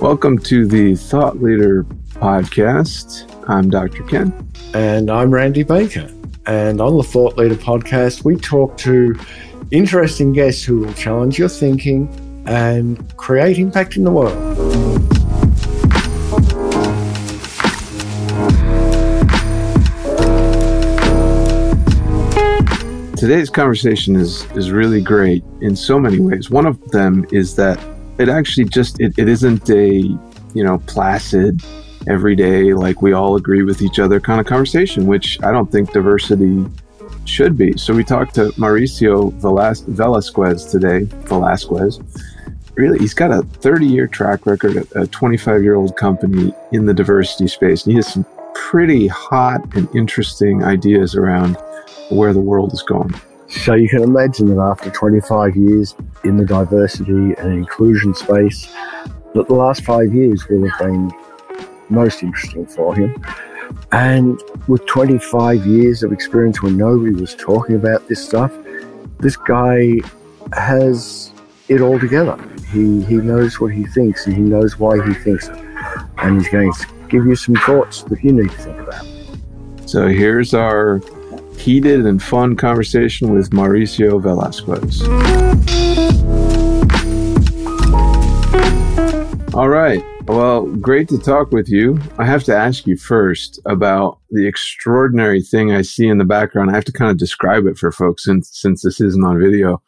Welcome to the Thought Leader podcast. I'm Dr. Ken. And I'm Randy Baker. And on the Thought Leader podcast, we talk to interesting guests who will challenge your thinking and create impact in the world. Today's conversation is is really great in so many ways. One of them is that it actually just it, it isn't a you know placid everyday like we all agree with each other kind of conversation, which I don't think diversity should be. So we talked to Mauricio Velas- Velasquez today. Velasquez, really, he's got a 30 year track record at a 25 year old company in the diversity space, and he has some pretty hot and interesting ideas around where the world is going. So you can imagine that after 25 years in the diversity and inclusion space, that the last five years will have been most interesting for him. And with 25 years of experience when nobody was talking about this stuff, this guy has it all together. He, he knows what he thinks and he knows why he thinks it. And he's going to give you some thoughts that you need to think about. So here's our heated and fun conversation with Mauricio Velasquez. All right. Well, great to talk with you. I have to ask you first about the extraordinary thing I see in the background. I have to kind of describe it for folks since since this isn't on video.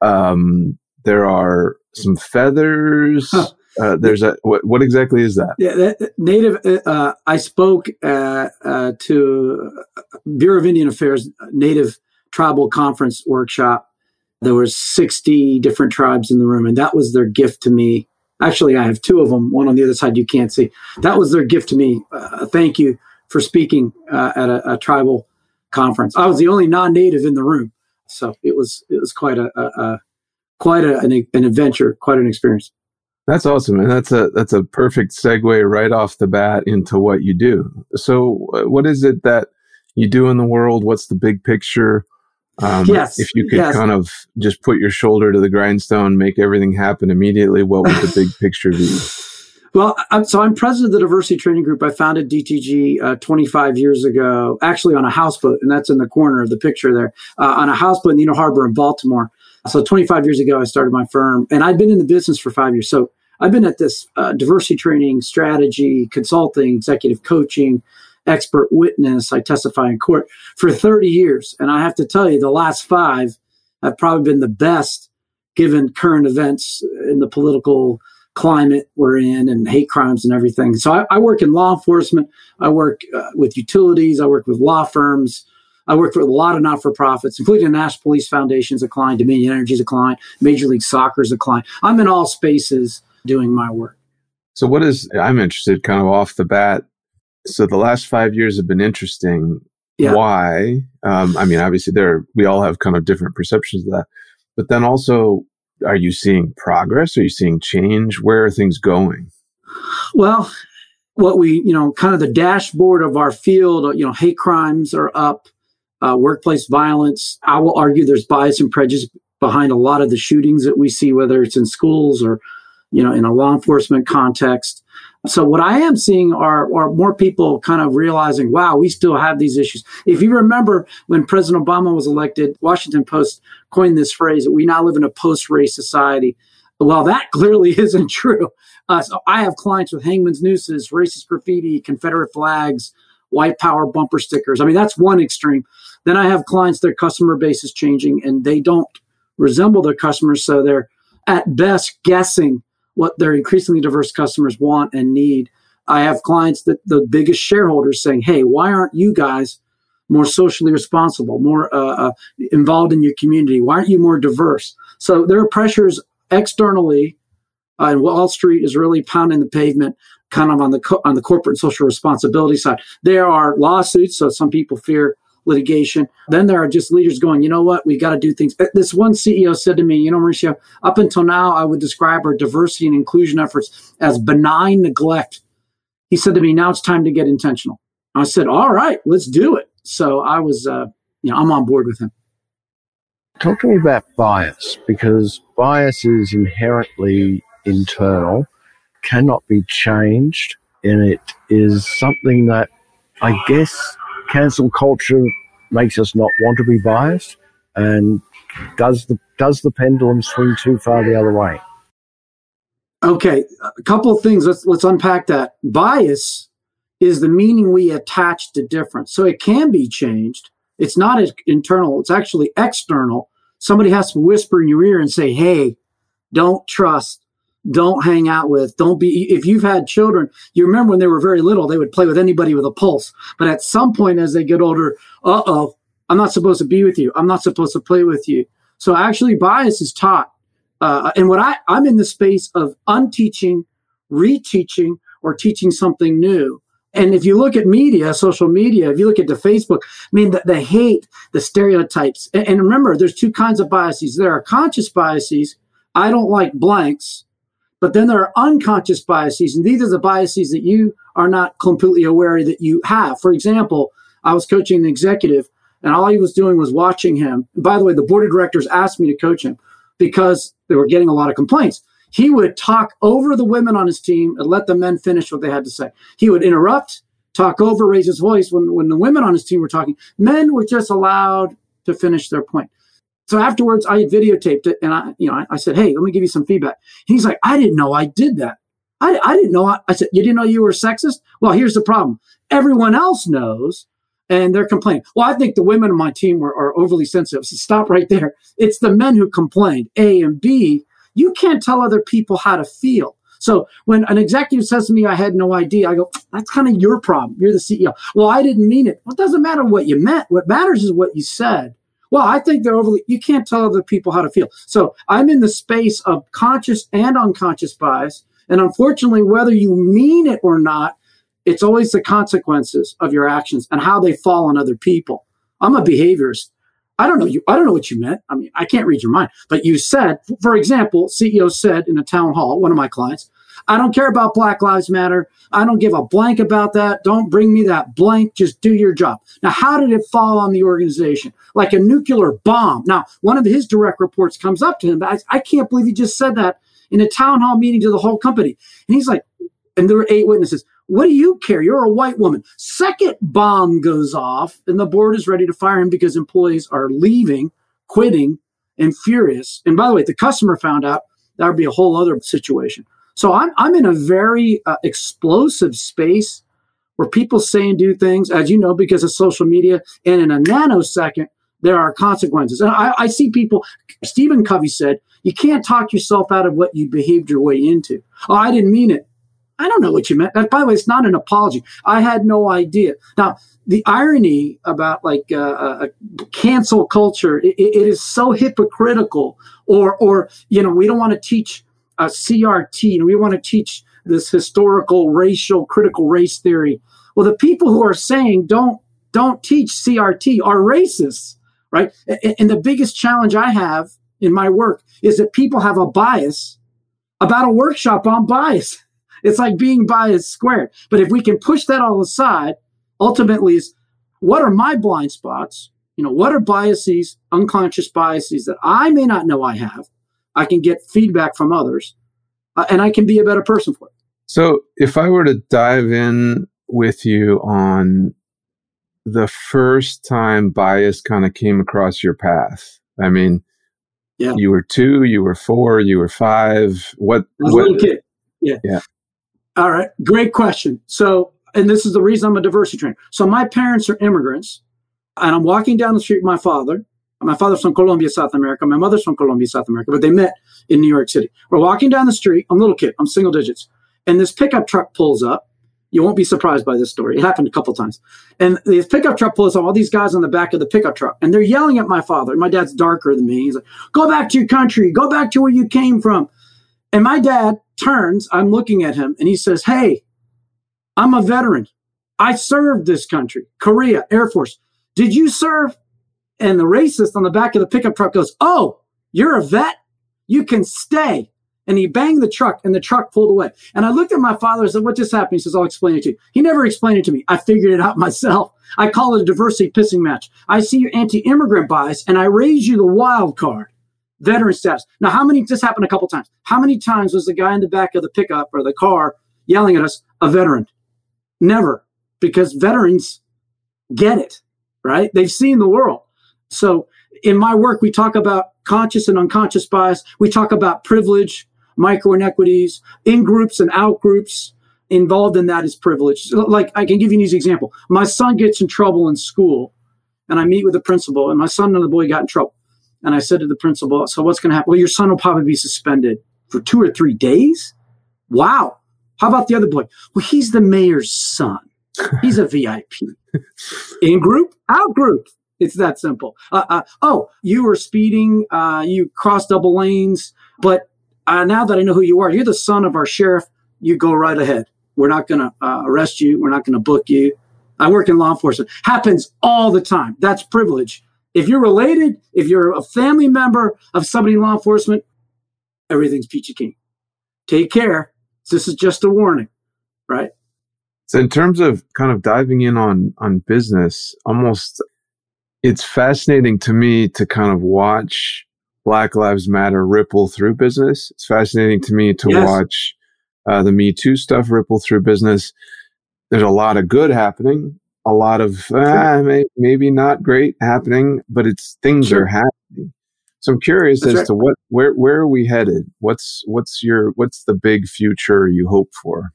Um, there are some feathers. Huh. Uh, there's a what, what exactly is that? Yeah, that, native. Uh, I spoke uh, uh to Bureau of Indian Affairs Native Tribal Conference workshop. There was 60 different tribes in the room, and that was their gift to me Actually, I have two of them. One on the other side you can't see. That was their gift to me. Uh, thank you for speaking uh, at a, a, tribal conference. I was the only non-native in the room, so it was it was quite a, a, a quite an, an adventure, quite an experience. That's awesome, and that's a that's a perfect segue right off the bat into what you do. So, uh, what is it that you do in the world? What's the big picture? Um, yes. If you could yes. kind of just put your shoulder to the grindstone, make everything happen immediately, what would the big picture be? Well, I'm, so I'm president of the diversity training group. I founded DTG uh, 25 years ago, actually on a houseboat, and that's in the corner of the picture there, uh, on a houseboat in Inner Harbor in Baltimore. So 25 years ago, I started my firm, and I've been in the business for five years. So I've been at this uh, diversity training, strategy, consulting, executive coaching, expert witness. I testify in court for 30 years. And I have to tell you, the last five have probably been the best given current events in the political climate we're in and hate crimes and everything. So I, I work in law enforcement. I work uh, with utilities. I work with law firms. I work for a lot of not-for-profits, including the National Police Foundation's a client, Dominion Energy's a client, Major League Soccer's a client. I'm in all spaces doing my work. So what is I'm interested kind of off the bat so the last five years have been interesting. Yeah. Why? Um, I mean, obviously, there we all have kind of different perceptions of that, but then also, are you seeing progress? Are you seeing change? Where are things going? Well, what we you know, kind of the dashboard of our field. You know, hate crimes are up, uh, workplace violence. I will argue there's bias and prejudice behind a lot of the shootings that we see, whether it's in schools or you know in a law enforcement context. So what I am seeing are, are more people kind of realizing, wow, we still have these issues. If you remember when President Obama was elected, Washington Post coined this phrase that we now live in a post-race society. Well, that clearly isn't true. Uh, so I have clients with hangman's nooses, racist graffiti, Confederate flags, white power bumper stickers. I mean, that's one extreme. Then I have clients, their customer base is changing and they don't resemble their customers. So they're at best guessing what their increasingly diverse customers want and need. I have clients that the biggest shareholders saying, "Hey, why aren't you guys more socially responsible, more uh, uh, involved in your community? Why aren't you more diverse?" So there are pressures externally, uh, and Wall Street is really pounding the pavement, kind of on the co- on the corporate social responsibility side. There are lawsuits, so some people fear litigation. Then there are just leaders going, you know what, we got to do things. Uh, this one CEO said to me, you know, Mauricio, up until now, I would describe our diversity and inclusion efforts as benign neglect. He said to me, now it's time to get intentional. I said, all right, let's do it. So I was, uh, you know, I'm on board with him. Talk to me about bias because bias is inherently internal, cannot be changed, and it is something that I guess cancel culture makes us not want to be biased. And does the does the pendulum swing too far the other way? Okay, a couple of things. Let's let's unpack that. Bias is the meaning we attach to difference. So it can be changed. It's not internal, it's actually external. Somebody has to whisper in your ear and say, hey, don't trust, don't hang out with, don't be. If you've had children, you remember when they were very little, they would play with anybody with a pulse. But at some point, as they get older, uh oh, I'm not supposed to be with you. I'm not supposed to play with you. So actually, bias is taught. Uh, and what I, I'm in the space of unteaching, reteaching, or teaching something new. And if you look at media, social media, if you look at the Facebook, I mean, the, the hate, the stereotypes. And, and remember, there's two kinds of biases. There are conscious biases. I don't like blanks. But then there are unconscious biases. And these are the biases that you are not completely aware that you have. For example, I was coaching an executive and all he was doing was watching him. By the way, the board of directors asked me to coach him because they were getting a lot of complaints he would talk over the women on his team and let the men finish what they had to say. He would interrupt, talk over, raise his voice when, when the women on his team were talking. Men were just allowed to finish their point. So afterwards, I videotaped it and I, you know, I, I said, "Hey, let me give you some feedback." He's like, "I didn't know I did that. I, I didn't know." I, I said, "You didn't know you were sexist?" Well, here's the problem: everyone else knows, and they're complaining. Well, I think the women on my team were, are overly sensitive. So stop right there. It's the men who complained. A and B you can't tell other people how to feel. So when an executive says to me, I had no idea, I go, that's kind of your problem. You're the CEO. Well, I didn't mean it. Well, it doesn't matter what you meant. What matters is what you said. Well, I think they're overly, you can't tell other people how to feel. So I'm in the space of conscious and unconscious bias. And unfortunately, whether you mean it or not, it's always the consequences of your actions and how they fall on other people. I'm a behaviorist. I don't know you. I don't know what you meant. I mean, I can't read your mind. But you said, for example, CEO said in a town hall, one of my clients, I don't care about Black Lives Matter. I don't give a blank about that. Don't bring me that blank. Just do your job. Now, how did it fall on the organization? Like a nuclear bomb. Now, one of his direct reports comes up to him. I, I can't believe he just said that in a town hall meeting to the whole company. And he's like, and there were eight witnesses. What do you care? You're a white woman. Second bomb goes off, and the board is ready to fire him because employees are leaving, quitting, and furious. And by the way, the customer found out that would be a whole other situation. So I'm I'm in a very uh, explosive space where people say and do things, as you know, because of social media, and in a nanosecond there are consequences. And I, I see people. Stephen Covey said, "You can't talk yourself out of what you behaved your way into." Oh, I didn't mean it. I don't know what you meant. By the way, it's not an apology. I had no idea. Now, the irony about like uh, uh, cancel culture, it, it is so hypocritical. Or, or you know, we don't want to teach Uh, a CRT, and we want to teach this historical racial critical race theory. Well, the people who are saying don't don't teach CRT are racists, right? And the biggest challenge I have in my work is that people have a bias about a workshop on bias. It's like being biased squared. But if we can push that all aside, ultimately is what are my blind spots? You know, what are biases, unconscious biases that I may not know I have? I can get feedback from others uh, and I can be a better person for it. So if I were to dive in with you on the first time bias kind of came across your path, I mean, yeah. you were two, you were four, you were five. What? what yeah. Yeah. All right, great question. So, and this is the reason I'm a diversity trainer. So, my parents are immigrants, and I'm walking down the street with my father. My father's from Colombia, South America. My mother's from Colombia, South America, but they met in New York City. We're walking down the street. I'm a little kid. I'm single digits. And this pickup truck pulls up. You won't be surprised by this story. It happened a couple times. And this pickup truck pulls up, all these guys on the back of the pickup truck, and they're yelling at my father. My dad's darker than me. He's like, Go back to your country. Go back to where you came from. And my dad turns, I'm looking at him, and he says, Hey, I'm a veteran. I served this country, Korea, Air Force. Did you serve? And the racist on the back of the pickup truck goes, Oh, you're a vet? You can stay. and he banged the truck and the truck pulled away. And I looked at my father and said, what just happened? He says, I'll explain it to you. He never explained it to me. I figured it out myself. I call it a diversity pissing match. I see your anti-immigrant bias and I raise you the wild card, veteran status. Now, how many, this happened a couple times. How many times was the guy in the back of the pickup or the car yelling at us, a veteran? Never, because veterans get it, right? They've seen the world. So in my work, we talk about conscious and unconscious bias. We talk about privilege, micro inequities, in groups and out groups. Involved in that is privilege. Like I can give you an easy example. My son gets in trouble in school, and I meet with the principal, and my son and the boy got in trouble. And I said to the principal, So what's going to happen? Well, your son will probably be suspended for two or three days. Wow. How about the other boy? Well, he's the mayor's son. He's a VIP. In group, out group. It's that simple. Uh, uh, oh, you were speeding. Uh, you crossed double lanes. But uh, now that I know who you are, you're the son of our sheriff. You go right ahead. We're not going to uh, arrest you. We're not going to book you. I work in law enforcement. Happens all the time. That's privilege. If you're related, if you're a family member of somebody in law enforcement, everything's peachy keen. Take care. This is just a warning, right? So in terms of kind of diving in on on business, almost it's fascinating to me to kind of watch Black Lives Matter ripple through business. It's fascinating to me to yes. watch uh, the Me Too stuff ripple through business. There's a lot of good happening, a lot of uh, may, maybe not great happening, but it's things sure. are happening. So I'm curious That's as right. to what where where are we headed? What's what's your what's the big future you hope for?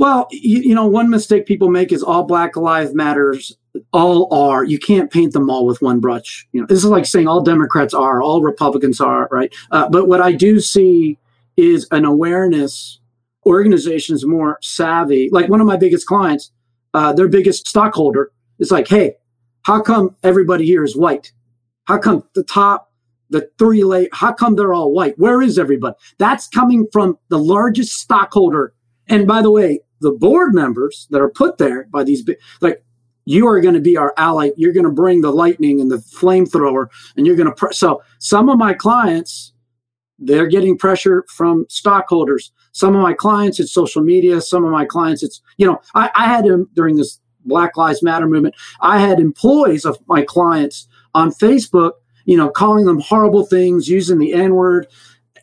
Well, you, you know, one mistake people make is all Black Lives Matters all are. You can't paint them all with one brush. You know, this is like saying all Democrats are, all Republicans are, right? Uh, but what I do see is an awareness. Organizations more savvy. Like one of my biggest clients, uh, their biggest stockholder is like, "Hey, how come everybody here is white? How come the top, the three layer? How come they're all white? Where is everybody?" That's coming from the largest stockholder. And by the way, the board members that are put there by these like you are going to be our ally. You're going to bring the lightning and the flamethrower and you're going to so some of my clients they're getting pressure from stockholders. Some of my clients it's social media. Some of my clients it's you know i, I had them during this black lives matter movement i had employees of my clients on facebook you know calling them horrible things using the n word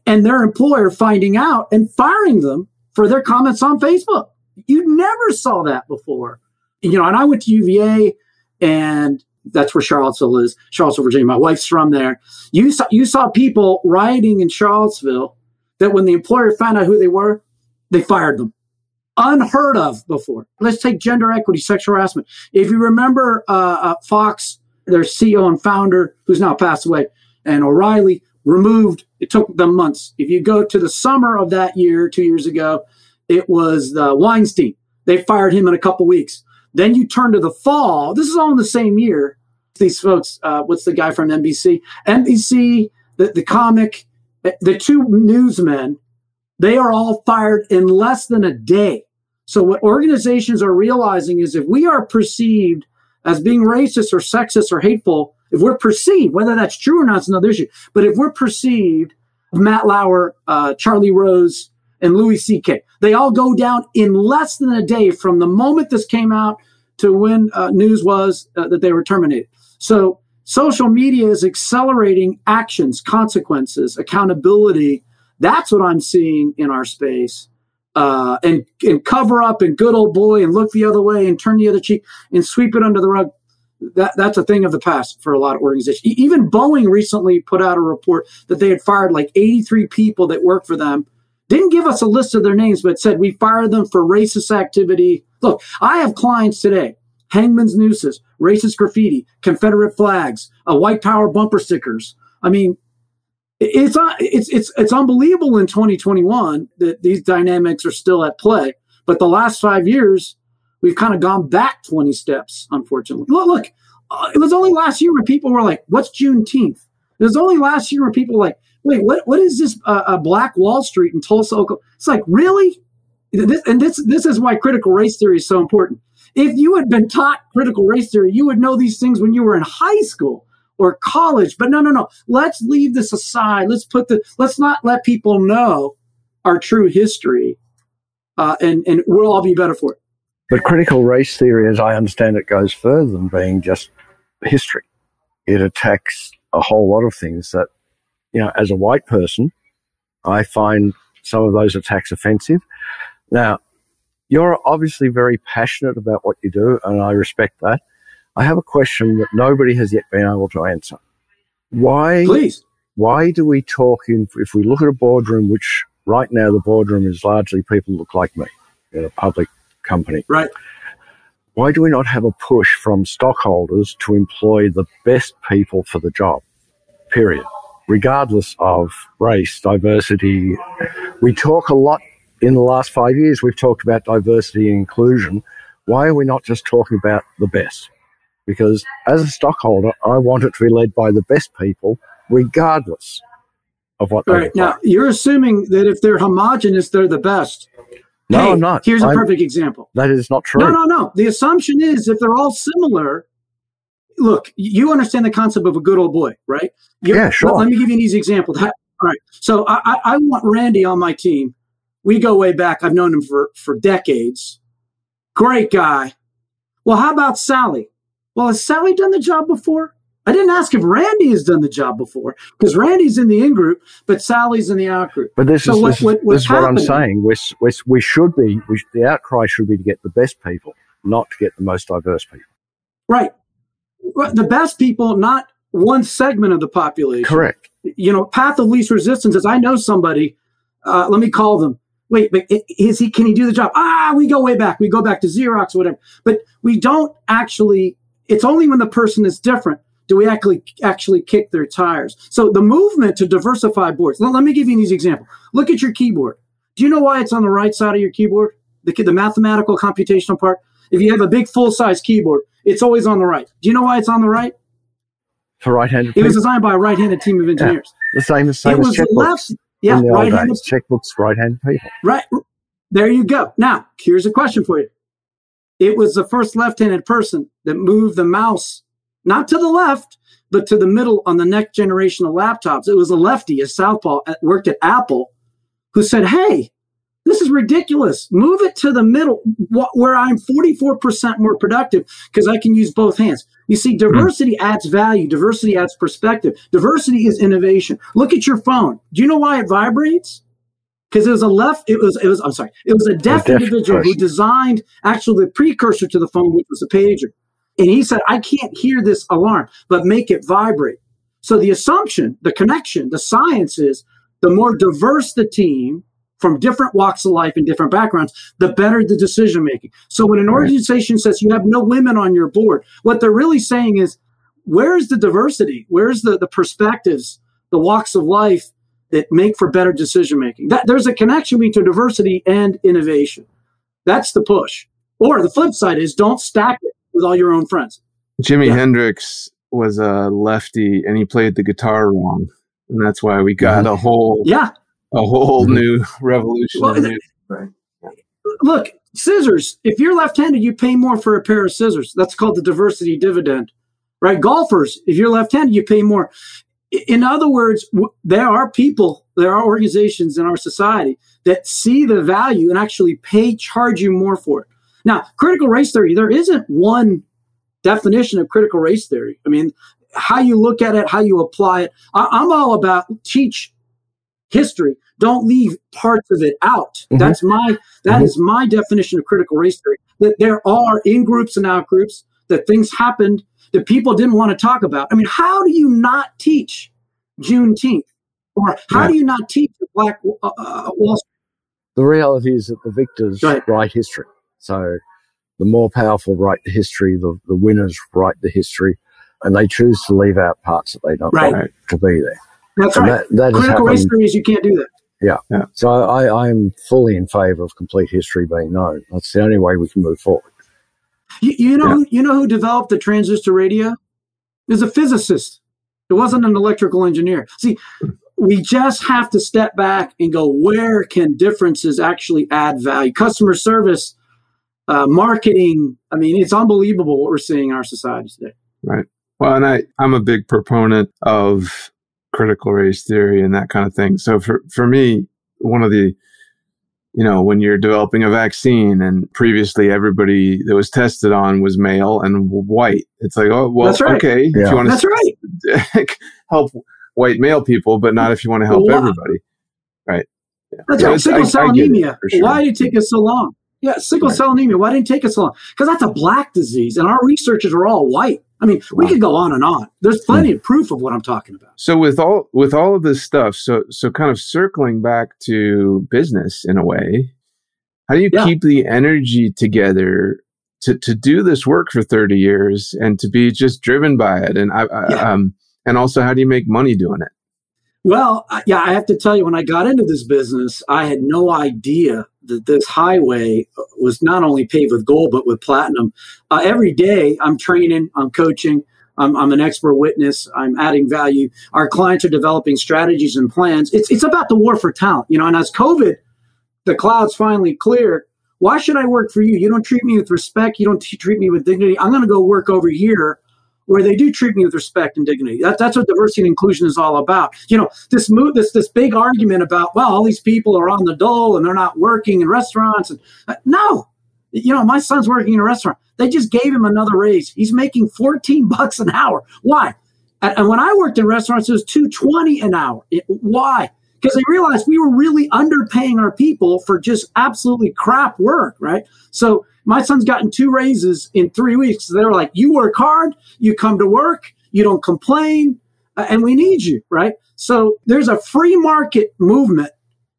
and their employer finding out and firing them for their comments on facebook you never saw that before. You know, and I went to UVA and that's where Charlottesville is, Charlottesville, Virginia. My wife's from there. You saw you saw people rioting in Charlottesville that when the employer found out who they were, they fired them. Unheard of before. Let's take gender equity, sexual harassment. If you remember uh, uh, Fox, their CEO and founder, who's now passed away, and O'Reilly removed. It took them months. If you go to the summer of that year, two years ago, it was uh, Weinstein. They fired him in a couple weeks. Then you turn to the fall. This is all in the same year. These folks, uh, what's the guy from NBC? NBC, the, the comic, eh, the two newsmen, they are all fired in less than a day. So what organizations are realizing is if we are perceived as being racist or sexist or hateful, if we're perceived, whether that's true or not, is another issue. But if we're perceived, Matt Lauer, uh, Charlie Rose, and Louis C.K. They all go down in less than a day from the moment this came out to when uh, news was uh, that they were terminated. So social media is accelerating actions, consequences, accountability. That's what I'm seeing in our space. Uh, and, and cover up and good old boy and look the other way and turn the other cheek and sweep it under the rug. That, that's a thing of the past for a lot of organizations. Even Boeing recently put out a report that they had fired like 83 people that work for them didn't give us a list of their names, but said we fired them for racist activity. Look, I have clients today, hangman's nooses, racist graffiti, Confederate flags, white power bumper stickers. I mean, it's it's it's it's unbelievable in 2021 that these dynamics are still at play. But the last five years, we've kind of gone back 20 steps, unfortunately. Look, look, uh, it was only last year when people were like, "What's Juneteenth?" It was only last year when people were like, wait, what, what is this uh, a Black Wall Street in Tulsa, Oklahoma? It's like, really? This, and this, this is why critical race theory is so important. If you had been taught critical race theory, you would know these things when you were in high school. or college. But no, no, no. Let's leave this aside. Let's put the, let's not let people know our true history. Uh, and, and we'll all be better for it. But critical race theory, as I understand it, goes further than being just history. It attacks a whole lot of things that, you know, as a white person, I find some of those attacks offensive. Now, you're obviously very passionate about what you do, and I respect that. I have a question that nobody has yet been able to answer. Why? Please. Why do we talk in? If we look at a boardroom, which right now the boardroom is largely people look like me in a public company, right? Why do we not have a push from stockholders to employ the best people for the job? Period. Regardless of race, diversity. We talk a lot in the last five years, we've talked about diversity and inclusion. Why are we not just talking about the best? Because as a stockholder, I want it to be led by the best people, regardless of what. Right now, you're assuming that if they're homogenous, they're the best. No, hey, I'm not. Here's a I'm, perfect example. That is not true. No, no, no. The assumption is if they're all similar, look, you understand the concept of a good old boy, right? You're, yeah, sure. Let, let, me give you an easy example. All right. So I, I want Randy on my team we go way back. I've known him for, for decades. Great guy. Well, how about Sally? Well, has Sally done the job before? I didn't ask if Randy has done the job before because Randy's in the in group, but Sally's in the out group. But this so is, what, this, what, this is what I'm saying. we we we should be, we, the outcry should be to get the best people, not to get the most diverse people. Right. The best people, not one segment of the population. Correct. You know, path of least resistance is I know somebody, uh, let me call them wait, but is he, can he do the job? Ah, we go way back. We go back to Xerox or whatever. But we don't actually, it's only when the person is different do we actually actually kick their tires. So the movement to diversify boards. Let, let me give you an easy example. Look at your keyboard. Do you know why it's on the right side of your keyboard? The, the mathematical computational part. If you have a big full size keyboard, it's always on the right. Do you know why it's on the right? For right-handed. It was designed by a right-handed team of engineers. Yeah. The same as same it as was checkbooks. left yeah, right handed checkbooks, right handed people. Right. There you go. Now, here's a question for you. It was the first left handed person that moved the mouse not to the left, but to the middle on the next generation of laptops. It was a lefty, a southpaw, worked at Apple, who said, Hey, this is ridiculous. Move it to the middle where I'm 44% more productive because I can use both hands. You see, diversity mm. adds value, diversity adds perspective, diversity is innovation. Look at your phone. Do you know why it vibrates? Because it was a left, it was, it was, I'm sorry, it was a deaf, a deaf individual person. who designed actually the precursor to the phone, which was a pager. And he said, I can't hear this alarm, but make it vibrate. So the assumption, the connection, the science is the more diverse the team, from different walks of life and different backgrounds, the better the decision making. So when an organization says you have no women on your board, what they're really saying is, where's the diversity? Where's the, the perspectives, the walks of life that make for better decision making? That there's a connection between diversity and innovation. That's the push. Or the flip side is don't stack it with all your own friends. Jimi yeah. Hendrix was a lefty and he played the guitar wrong. And that's why we got mm-hmm. a whole yeah a whole mm-hmm. new revolution. Well, right. Look, scissors. If you're left-handed, you pay more for a pair of scissors. That's called the diversity dividend, right? Golfers. If you're left-handed, you pay more. In other words, w- there are people, there are organizations in our society that see the value and actually pay, charge you more for it. Now, critical race theory, there isn't one definition of critical race theory. I mean, how you look at it, how you apply it. I- I'm all about teach history. Don't leave parts of it out. Mm-hmm. That's my that mm-hmm. is my definition of critical race theory. That there are in groups and out groups that things happened that people didn't want to talk about. I mean, how do you not teach Juneteenth, or how yeah. do you not teach the Black uh, uh, Wall Street? The reality is that the victors write history. So the more powerful write the history, the, the winners write the history, and they choose to leave out parts that they don't right. want to be there. That's and right. That, that Critical history is you can't do that. Yeah. yeah. So I, I'm fully in favour of complete history being known. That's the only way we can move forward. You, you know, yeah. you know who developed the transistor radio? Is a physicist. It wasn't an electrical engineer. See, we just have to step back and go, where can differences actually add value? Customer service, uh, marketing. I mean, it's unbelievable what we're seeing in our society today. Right. Well, and I, I'm a big proponent of critical race theory and that kind of thing. So for, for me, one of the, you know, when you're developing a vaccine and previously everybody that was tested on was male and white, it's like, oh, well, right. okay, Yeah. if you want That's to right. help white male people, but not if you want to help Wow. everybody. Right. Yeah. That's So right. Sickle cell I get it, anemia. sure. Why did it take us so long? Yeah, sickle Right. cell anemia. Why didn't it take us so long? Because that's a black disease, and our researchers are all white. I mean, we could go on and on. There's plenty of proof of what I'm talking about. So with all with all of this stuff, so so kind of circling back to business in a way, how do you Yeah. keep the energy together to to do this work for 30 years and to be just driven by it? And I, I Yeah. um and also how do you make money doing it? Well, yeah, I have to tell you, when I got into this business, I had no idea that this highway was not only paved with gold, but with platinum. Uh, every day, I'm training, I'm coaching, I'm, I'm an expert witness, I'm adding value. Our clients are developing strategies and plans. It's, it's about the war for talent, you know, and as COVID, the clouds finally clear, why should I work for you? You don't treat me with respect, you don't t- treat me with dignity. I'm going to go work over here where they do treat me with respect and dignity. That, that's what diversity and inclusion is all about. You know, this move, this this big argument about well, all these people are on the dole and they're not working in restaurants. And uh, no, you know, my son's working in a restaurant. They just gave him another raise. He's making 14 bucks an hour. Why? And, when I worked in restaurants, it was 220 an hour. Why? Because they realized we were really underpaying our people for just absolutely crap work, right? So my son's gotten two raises in three weeks. So They were like, you work hard, you come to work, you don't complain, uh, and we need you, right? So there's a free market movement,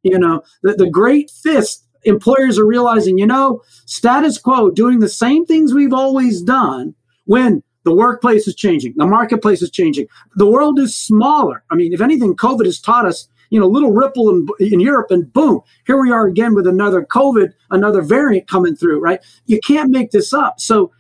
you know, the, the great fist. Employers are realizing, you know, status quo, doing the same things we've always done when the workplace is changing, the marketplace is changing, the world is smaller. I mean, if anything, COVID has taught us, you know, little ripple in, in Europe, and boom, here we are again with another COVID, another variant coming through, right? You can't make this up. So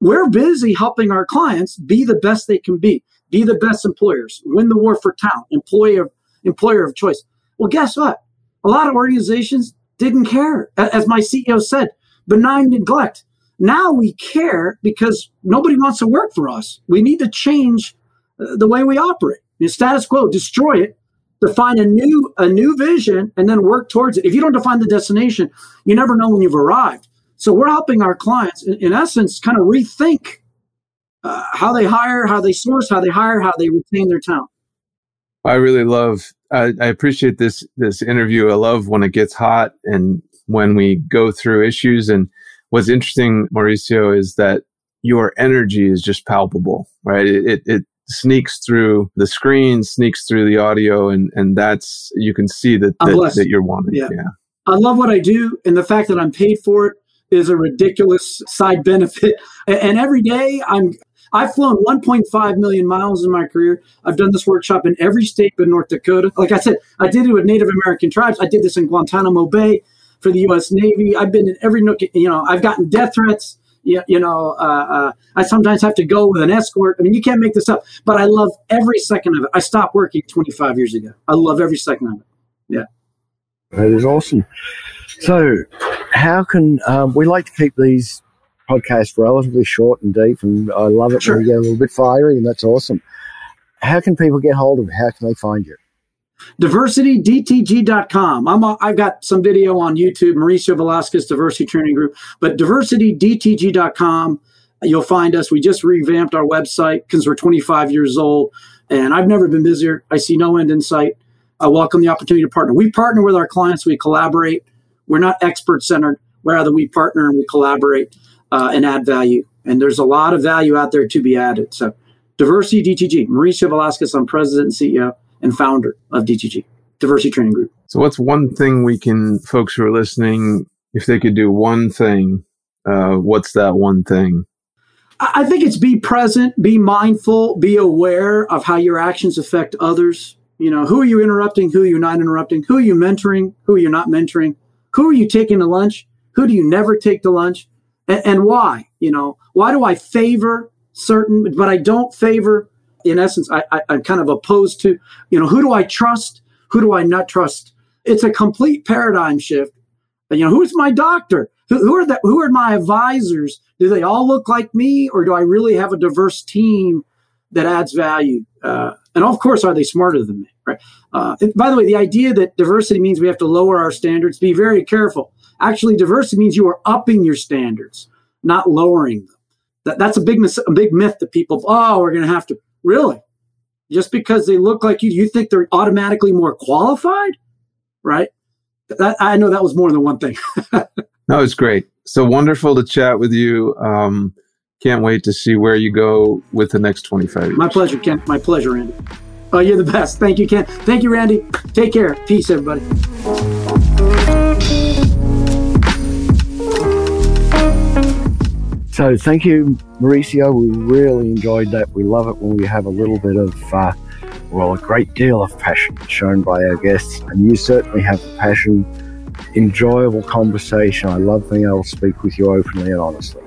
we're busy helping our clients be the best they can be, be the best employers, win the war for talent, employer employer of choice. Well, guess what? A lot of organizations didn't care. As my CEO said, benign neglect. Now we care because nobody wants to work for us. We need to change uh, the way we operate. The status quo, destroy it, define a new a new vision, and then work towards it. If you don't define the destination, you never know when you've arrived. So we're helping our clients, in, in essence, kind of rethink uh, how they hire, how they source, how they hire, how they retain their talent. I really love. I, I appreciate this this interview. I love when it gets hot and when we go through issues. And what's interesting, Mauricio, is that your energy is just palpable, right? It it, it sneaks through the screen, sneaks through the audio, and and that's you can see that that, that you're wanting. Yeah. yeah. I love what I do, and the fact that I'm paid for it is a ridiculous side benefit. And every day, I'm I've flown 1.5 million miles in my career. I've done this workshop in every state but North Dakota. Like I said, I did it with Native American tribes. I did this in Guantanamo Bay for the U.S. Navy. I've been in every nook. You know, I've gotten death threats. You, you know, uh, uh, I sometimes have to go with an escort. I mean, you can't make this up. But I love every second of it. I stopped working 25 years ago. I love every second of it. Yeah. That is awesome. So, how can um, we like to keep these podcasts relatively short and deep? And I love it Sure. when we get a little bit fiery, and that's awesome. How can people get hold of it? How can they find you? diversitydtg.com. I'm a, I've got some video on YouTube, Mauricio Velasquez Diversity Training Group, but diversitydtg.com. You'll find us. We just revamped our website because we're 25 years old, and I've never been busier. I see no end in sight. I welcome the opportunity to partner. We partner with our clients. We collaborate. We're not expert centered. Rather, we partner and we collaborate uh, and add value. And there's a lot of value out there to be added. So, Diversity DTG, Mauricio Velasquez, I'm president and CEO and founder of DTG, Diversity Training Group. So, what's one thing we can, folks who are listening, if they could do one thing, uh, what's that one thing? I think it's be present, be mindful, be aware of how your actions affect others. You know, who are you interrupting? Who are you not interrupting? Who are you mentoring? Who are you not mentoring? Who are you taking to lunch? Who do you never take to lunch? And why? You know, why do I favor certain, but I don't favor, in essence, I, I, I'm kind of opposed to, you know, who do I trust? Who do I not trust? It's a complete paradigm shift. You know, who's my doctor? Who, who are the, who are my advisors? Do they all look like me, or do I really have a diverse team that adds value? Uh, and of course, are they smarter than me? Right. Uh, by the way, the idea that diversity means we have to lower our standards, be very careful. Actually, diversity means you are upping your standards, not lowering them. That, that's a big, mis- a big myth that people, oh, we're going to have to. Really? Just because they look like you, you think they're automatically more qualified? Right? That, I know that was more than one thing. that was great. So wonderful to chat with you. Um, can't wait to see where you go with the next 25 years. My pleasure, Ken. My pleasure, Randy. Oh, you're the best. Thank you, Ken. Thank you, Randy. Take care. Peace, everybody. So thank you, Mauricio. We really enjoyed that. We love it when we have a little bit of, uh, well, a great deal of passion shown by our guests. And you certainly have the passion, enjoyable conversation. I love being able to speak with you openly and honestly.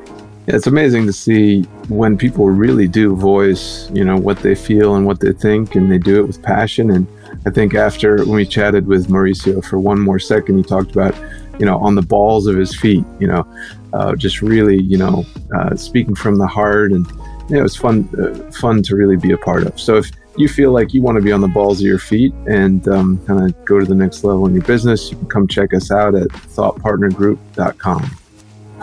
Yeah, it's amazing to see when people really do voice, you know, what they feel and what they think, and they do it with passion. And I think after when we chatted with Mauricio for one more second, he talked about, you know, on the balls of his feet, you know, uh, just really, you know, uh, speaking from the heart, and you know, it was fun, uh, fun to really be a part of. So if you feel like you want to be on the balls of your feet and um, kind of go to the next level in your business, you can come check us out at thoughtpartnergroup.com.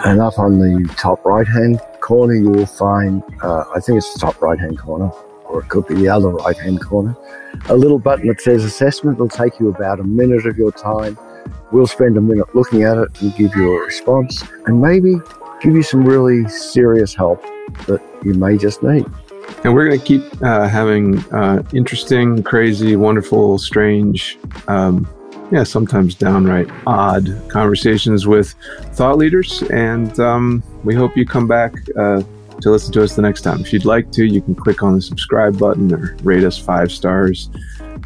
And up on the top right hand corner, you will find, uh, I think it's the top right hand corner, or it could be the other right hand corner, a little button that says assessment. It'll take you about a minute of your time. We'll spend a minute looking at it and give you a response and maybe give you some really serious help that you may just need. And we're going to keep uh, having uh, interesting, crazy, wonderful, strange, um, yeah, sometimes downright odd conversations with thought leaders. And um, we hope you come back uh, to listen to us the next time. If you'd like to, you can click on the subscribe button or rate us five stars.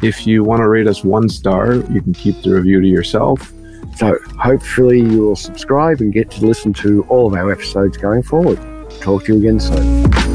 If you want to rate us one star, you can keep the review to yourself. So hopefully you will subscribe and get to listen to all of our episodes going forward. Talk to you again soon.